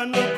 When